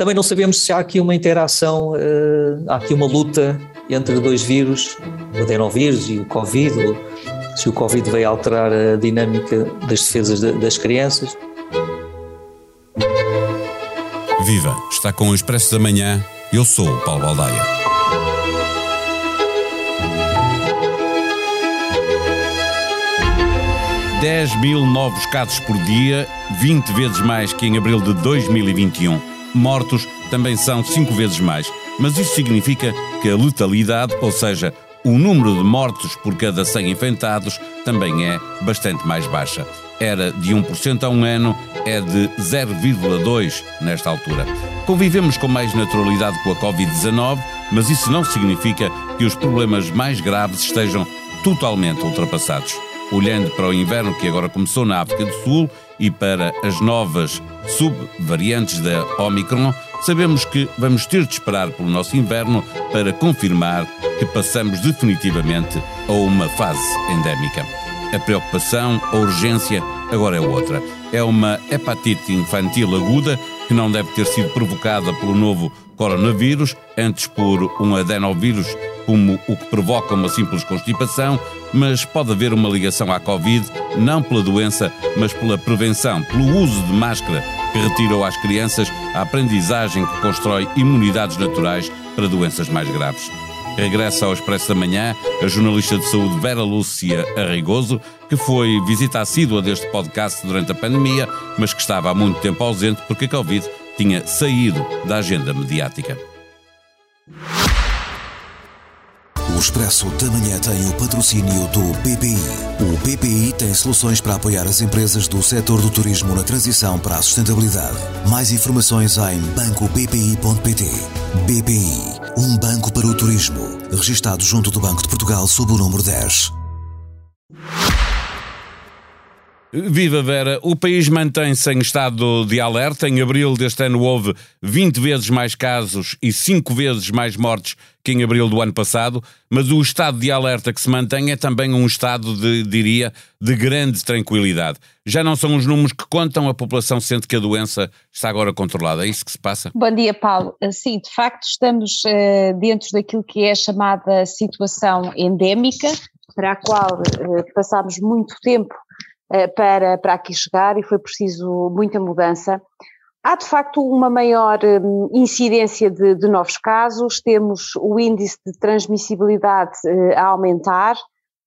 Também não sabemos se há aqui uma interação, há aqui uma luta entre dois vírus, o adenovírus e o Covid, se o Covid veio alterar a dinâmica das defesas das crianças. Viva! Está com o Expresso da Manhã. Eu sou o Paulo Baldaia. Dez mil novos casos por dia, 20 vezes mais que em abril de 2021. Mortos também são cinco vezes mais. Mas isso significa que a letalidade, ou seja, o número de mortos por cada 100 infectados, também é bastante mais baixa. Era de 1% a um ano, é de 0,2% nesta altura. Convivemos com mais naturalidade com a Covid-19, mas isso não significa que os problemas mais graves estejam totalmente ultrapassados. Olhando para o inverno que agora começou na África do Sul e para as novas subvariantes da Omicron, sabemos que vamos ter de esperar pelo nosso inverno para confirmar que passamos definitivamente a uma fase endémica. A preocupação, a urgência, agora é outra. É uma hepatite infantil aguda que não deve ter sido provocada pelo novo coronavírus, antes por um adenovírus como o que provoca uma simples constipação, mas pode haver uma ligação à Covid, não pela doença, mas pela prevenção, pelo uso de máscara que retirou às crianças a aprendizagem que constrói imunidades naturais para doenças mais graves. Regressa ao Expresso da Manhã a jornalista de saúde Vera Lúcia Arreigoso, que foi visita assídua deste podcast durante a pandemia, mas que estava há muito tempo ausente porque a Covid tinha saído da agenda mediática. O Expresso da Manhã tem o patrocínio do BPI. O BPI tem soluções para apoiar as empresas do setor do turismo na transição para a sustentabilidade. Mais informações em bancobpi.pt. BPI, um banco para o turismo. Registado junto do Banco de Portugal sob o número 10. Viva Vera, o país mantém-se em estado de alerta. Em abril deste ano houve 20 vezes mais casos e 5 vezes mais mortes que em abril do ano passado, mas o estado de alerta que se mantém é também um estado de, diria, de grande tranquilidade. Já não são os números que contam, a população sente que a doença está agora controlada. É isso que se passa? Bom dia, Paulo. Sim, de facto estamos uh, dentro daquilo que é a chamada situação endémica, para a qual uh, passámos muito tempo eh, para, para aqui chegar e foi preciso muita mudança. Há de facto uma maior hum, incidência de, de novos casos, temos o índice de transmissibilidade eh, a aumentar,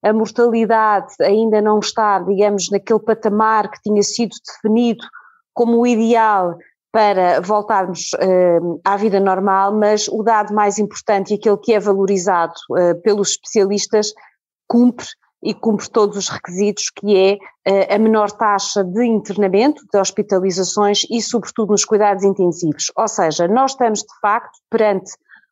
a mortalidade ainda não está, digamos, naquele patamar que tinha sido definido como o ideal para voltarmos uh, à vida normal, mas o dado mais importante e aquele que é valorizado uh, pelos especialistas cumpre e cumpre todos os requisitos, que é uh, a menor taxa de internamento, de hospitalizações e, sobretudo, nos cuidados intensivos. Ou seja, nós estamos, de facto, perante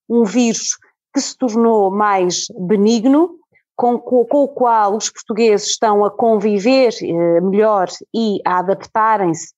um vírus que se tornou mais benigno, com, com, o qual os portugueses estão a conviver uh, melhor e a adaptarem-se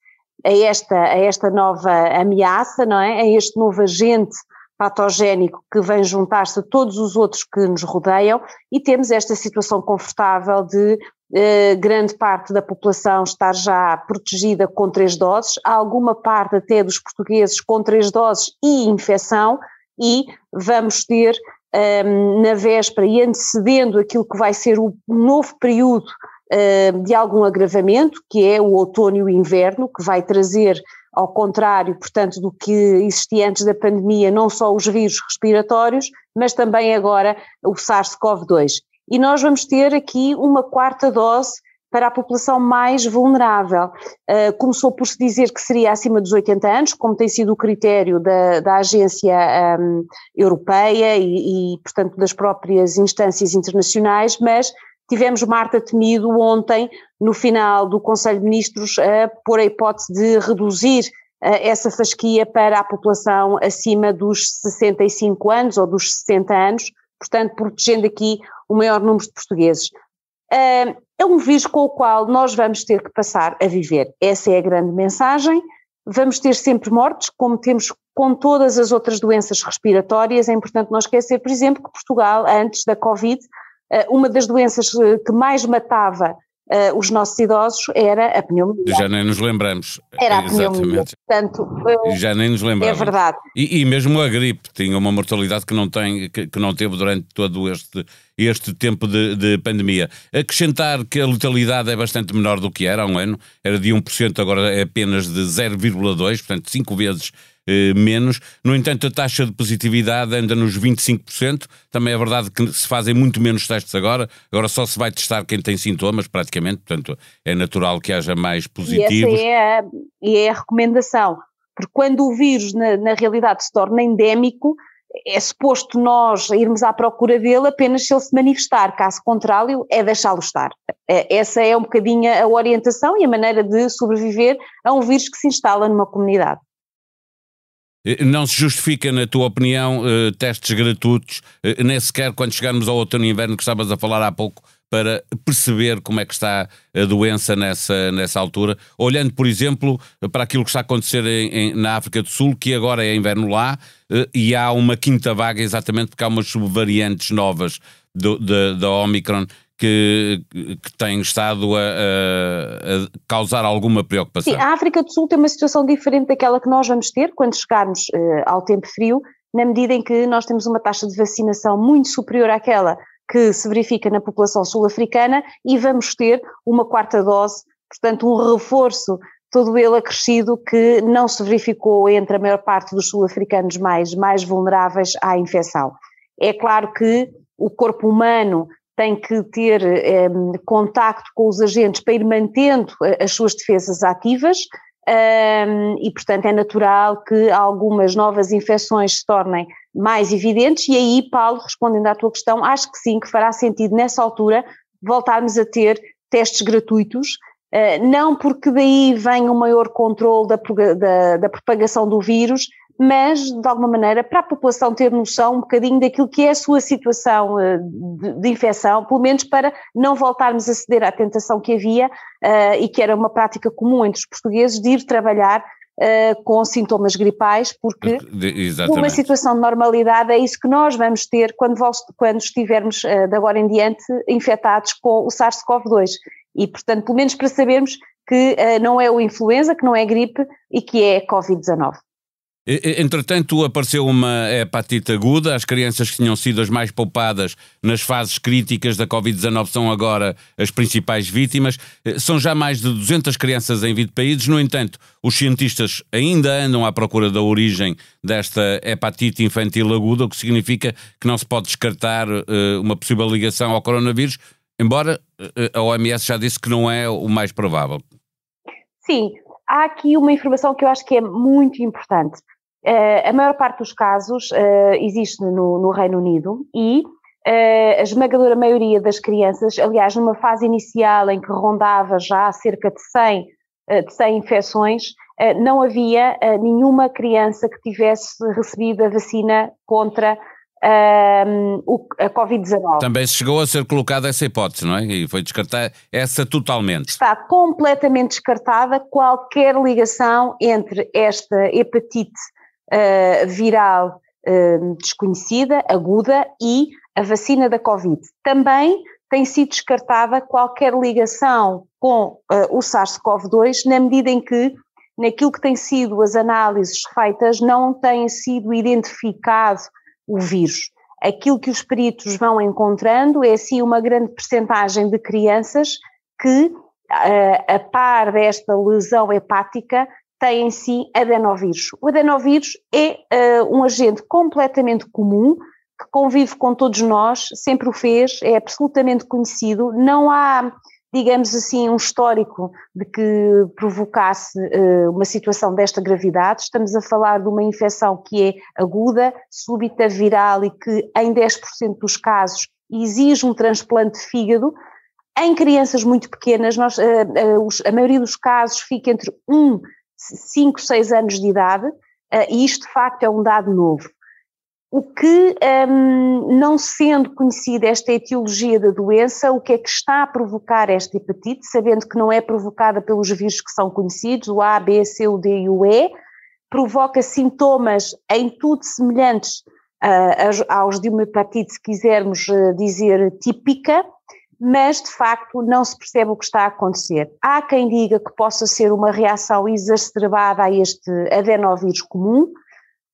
a esta, a esta nova ameaça, não é? A este novo agente patogénico que vem juntar-se a todos os outros que nos rodeiam e temos esta situação confortável de eh, grande parte da população estar já protegida com três doses, alguma parte até dos portugueses com três doses e infecção e vamos ter ehm, na véspera e antecedendo aquilo que vai ser o novo período ehm, de algum agravamento, que é o outono e o inverno, que vai trazer ao contrário, portanto, do que existia antes da pandemia, não só os vírus respiratórios, mas também agora o SARS-CoV-2. E nós vamos ter aqui uma quarta dose para a população mais vulnerável. Uh, começou por se dizer que seria acima dos 80 anos, como tem sido o critério da, da agência um, europeia e, e, portanto, das próprias instâncias internacionais, mas Tivemos Marta Temido ontem, no final do Conselho de Ministros, a pôr a hipótese de reduzir eh, essa fasquia para a população acima dos 65 anos ou dos 60 anos, portanto, protegendo aqui o maior número de portugueses. É um vírus com o qual nós vamos ter que passar a viver. Essa é a grande mensagem. Vamos ter sempre mortes, como temos com todas as outras doenças respiratórias. É importante não esquecer, por exemplo, que Portugal, antes da Covid, uma das doenças eh, que mais matava uh, os nossos idosos era a pneumonia. Já nem nos lembramos. Era a pneumonia. Portanto, uh, já nem nos lembramos. É verdade. E, e, mesmo a gripe tinha uma mortalidade que não, tem, que, que não teve durante todo este, este tempo de, de, pandemia. Acrescentar que a letalidade é bastante menor do que era há um ano, era de 1%, agora é apenas de 0,2%, portanto 5 vezes eh, menos. No entanto, a taxa de positividade anda nos 25%. Também é verdade que se fazem muito menos testes agora. Agora só se vai testar quem tem sintomas, praticamente. Portanto, é natural que haja mais positivos. E essa é a, é a recomendação. Porque quando o vírus, na, na realidade, se torna endémico, é suposto nós irmos à procura dele apenas se ele se manifestar, caso contrário, é deixá-lo estar. É, essa é um bocadinho a orientação e a maneira de sobreviver a um vírus que se instala numa comunidade. Eh, não se justifica, na tua opinião, eh, testes gratuitos, eh, nem sequer quando chegarmos ao outono e inverno que estavas a falar há pouco, para perceber como é que está a doença nessa, nessa altura, olhando, por exemplo, para aquilo que está a acontecer em, em, na África do Sul, que agora é inverno lá, e há uma quinta vaga exatamente porque há umas subvariantes novas do, da, da Omicron que, que tem estado a, a, causar alguma preocupação. Sim, a África do Sul tem uma situação diferente daquela que nós vamos ter quando chegarmos uh, ao tempo frio, na medida em que nós temos uma taxa de vacinação muito superior àquela que se verifica na população sul-africana e vamos ter uma quarta dose, portanto, um reforço todo ele acrescido que não se verificou entre a maior parte dos sul-africanos mais, mais vulneráveis à infecção. É claro que o corpo humano tem que ter um, contacto com os agentes para ir mantendo as suas defesas ativas um, e, portanto, é natural que algumas novas infecções se tornem mais evidentes. E aí, Paulo, respondendo à tua questão, acho que sim, que fará sentido nessa altura voltarmos a ter testes gratuitos, uh, não porque daí venha um maior controle da, da, da propagação do vírus, mas de alguma maneira para a população ter noção um bocadinho daquilo que é a sua situação eh, de, de infecção, pelo menos para não voltarmos a ceder à tentação que havia uh, e que era uma prática comum entre os portugueses de ir trabalhar uh, com sintomas gripais, porque Exatamente. uma situação de normalidade é isso que nós vamos ter quando, quando estivermos uh, de agora em diante infectados com o SARS-CoV-2. E, portanto, pelo menos para sabermos que não é o influenza, que não é gripe e que é Covid-19. Entretanto, apareceu uma hepatite aguda. As crianças que tinham sido as mais poupadas nas fases críticas da Covid-19 são agora as principais vítimas. Eh, são já mais de 200 crianças em 20 países. No entanto, os cientistas ainda andam à procura da origem desta hepatite infantil aguda, o que significa que não se pode descartar uh, uma possível ligação ao coronavírus, embora uh, a OMS já disse que não é o mais provável. Sim, há aqui uma informação que eu acho que é muito importante. Uh, a maior parte dos casos uh, existe no, no, Reino Unido e uh, a esmagadora maioria das crianças, aliás, numa fase inicial em que rondava já cerca de 100, de 100 infecções, não havia nenhuma criança que tivesse recebido a vacina contra a Covid-19. Também chegou a ser colocada essa hipótese, não é? E foi descartada essa totalmente. Está completamente descartada qualquer ligação entre esta hepatite uh, viral uh, desconhecida, aguda, e a vacina da Covid. Também tem sido descartada qualquer ligação com uh, o SARS-CoV-2, na medida em que, naquilo que têm sido as análises feitas, não tem sido identificado o vírus. Aquilo que os peritos vão encontrando é, sim, uma grande percentagem de crianças que, a par desta lesão hepática, tem em si adenovírus. O adenovírus é uh, um agente completamente comum, que convive com todos nós, sempre o fez, é absolutamente conhecido, não há, digamos assim, um histórico de que provocasse uh, uma situação desta gravidade. Estamos a falar de uma infecção que é aguda, súbita, viral e que em 10% dos casos exige um transplante de fígado. Em crianças muito pequenas, nós, uh, os, a maioria dos casos fica entre 1 5, 6 anos de idade, uh, e isto de facto é um dado novo. O que, um, não sendo conhecida esta etiologia da doença, o que é que está a provocar esta hepatite, sabendo que não é provocada pelos vírus que são conhecidos, o A, B, C, o D e o E, provoca sintomas em tudo semelhantes uh, aos de uma hepatite, se quisermos uh, dizer típica, mas de facto não se percebe o que está a acontecer. Há quem diga que possa ser uma reação exacerbada a este adenovírus comum,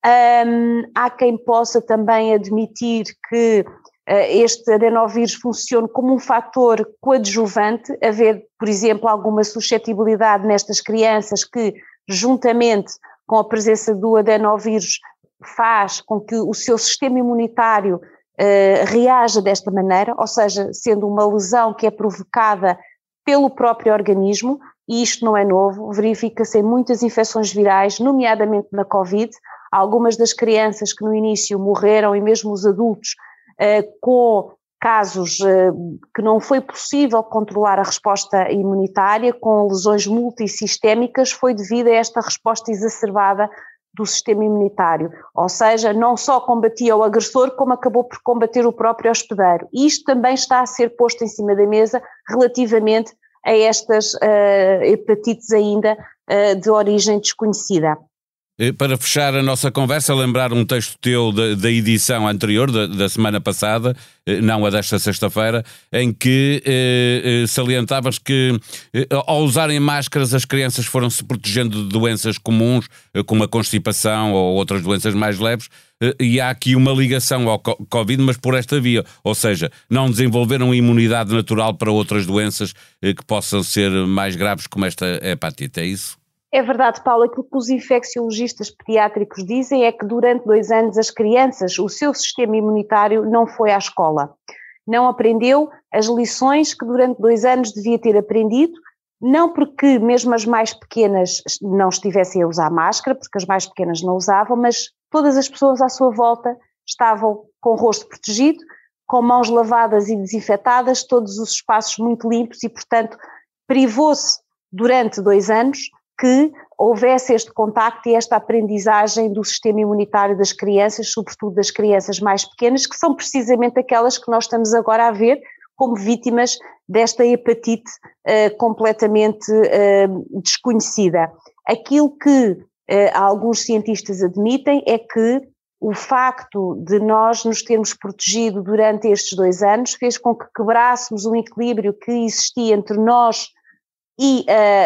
um, há quem possa também admitir que uh, este adenovírus funcione como um fator coadjuvante, haver, por exemplo, alguma suscetibilidade nestas crianças que, juntamente com a presença do adenovírus, faz com que o seu sistema imunitário uh, reaja desta maneira, ou seja, sendo uma lesão que é provocada pelo próprio organismo, e isto não é novo, verifica-se em muitas infecções virais, nomeadamente na Covid, algumas das crianças que no início morreram e mesmo os adultos eh, com casos eh, que não foi possível controlar a resposta imunitária, com lesões multissistémicas, foi devido a esta resposta exacerbada do sistema imunitário. Ou seja, não só combatia o agressor, como acabou por combater o próprio hospedeiro. E isto também está a ser posto em cima da mesa relativamente a estas uh, hepatites ainda uh, de origem desconhecida. Eh, para fechar a nossa conversa, lembrar um texto teu da, da edição anterior, da, da, semana passada, eh, não a desta sexta-feira, em que eh, eh, salientavas que eh, ao usarem máscaras as crianças foram se protegendo de doenças comuns, como a constipação ou outras doenças mais leves, e há aqui uma ligação ao Covid, mas por esta via, ou seja, não desenvolveram imunidade natural para outras doenças que possam ser mais graves, como esta hepatite, é isso? É verdade, Paulo, aquilo que os infecciologistas pediátricos dizem é que durante dois anos as crianças, o seu sistema imunitário não foi à escola. Não aprendeu as lições que durante dois anos devia ter aprendido, não porque mesmo as mais pequenas não estivessem a usar máscara, porque as mais pequenas não usavam, mas todas as pessoas à sua volta estavam com o rosto protegido, com mãos lavadas e desinfetadas, todos os espaços muito limpos e, portanto, privou-se durante dois anos que houvesse este contacto e esta aprendizagem do sistema imunitário das crianças, sobretudo das crianças mais pequenas, que são precisamente aquelas que nós estamos agora a ver como vítimas desta hepatite uh, completamente uh, desconhecida. Aquilo que uh, alguns cientistas admitem é que o facto de nós nos termos protegido durante estes dois anos fez com que quebrássemos o equilíbrio que existia entre nós e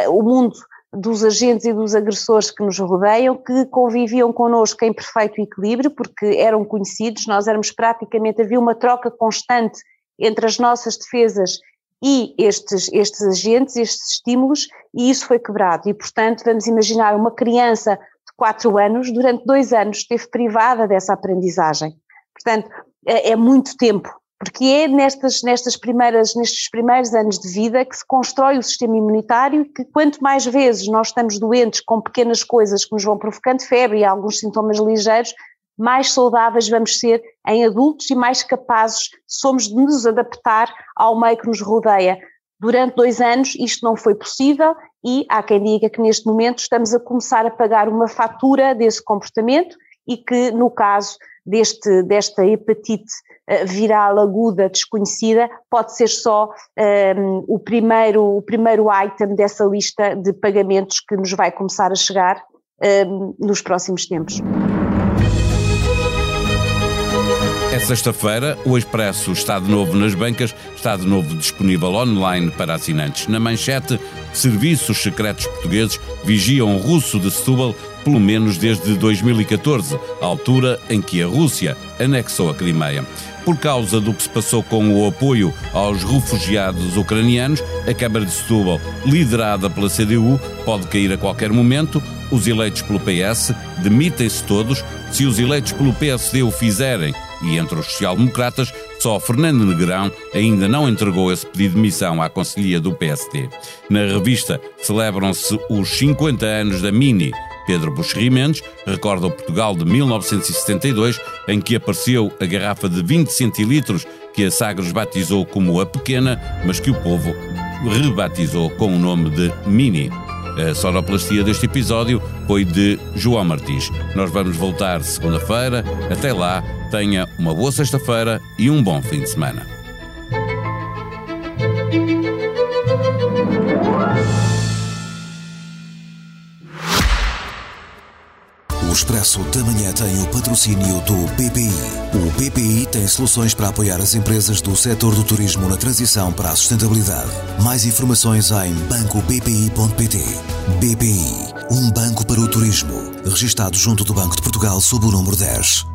o mundo dos agentes e dos agressores que nos rodeiam, que conviviam connosco em perfeito equilíbrio, porque eram conhecidos, nós éramos praticamente, havia uma troca constante entre as nossas defesas e estes, estes agentes, estes estímulos, e isso foi quebrado. E, portanto, vamos imaginar uma criança de 4 anos, durante dois anos, esteve privada dessa aprendizagem. Portanto, é, é muito tempo porque é nestas, nestas primeiras, nestes primeiros anos de vida que se constrói o sistema imunitário que quanto mais vezes nós estamos doentes com pequenas coisas que nos vão provocando febre e alguns sintomas ligeiros, mais saudáveis vamos ser em adultos e mais capazes somos de nos adaptar ao meio que nos rodeia. Durante dois anos isto não foi possível e há quem diga que neste momento estamos a começar a pagar uma fatura desse comportamento e que no caso deste, desta hepatite eh, viral aguda desconhecida pode ser só um, ehm, o, primeiro, o primeiro item dessa lista de pagamentos que nos vai começar a chegar um, ehm, nos próximos tempos. É sexta-feira, o Expresso está de novo nas bancas, está de novo disponível online para assinantes. Na manchete, serviços secretos portugueses vigiam o russo de Setúbal pelo menos desde 2014, a altura em que a Rússia anexou a Crimeia. Por causa do que se passou com o apoio aos refugiados ucranianos, a Câmara de Setúbal, liderada pela CDU, pode cair a qualquer momento. Os eleitos pelo PS demitem-se todos. Se os eleitos pelo PSD o fizerem, e entre os social-democratas, só Fernando Negrão ainda não entregou esse pedido de missão à Conselhia do PSD. Na revista celebram-se os 50 anos da Mini, Pedro Buxerri recorda o Portugal de 1972, em que apareceu a garrafa de 20 centilitros que a Sagres batizou como a pequena, mas que o povo rebatizou com o nome de Mini. A sonoplastia deste episódio foi de João Martins. Nós vamos voltar segunda-feira. Até lá, tenha uma boa sexta-feira e um bom fim de semana. Expresso da Manhã tem o patrocínio do BPI. O BPI tem soluções para apoiar as empresas do setor do turismo na transição para a sustentabilidade. Mais informações em bancobpi.pt. BPI, um banco para o turismo. Registado junto do Banco de Portugal sob o número 10.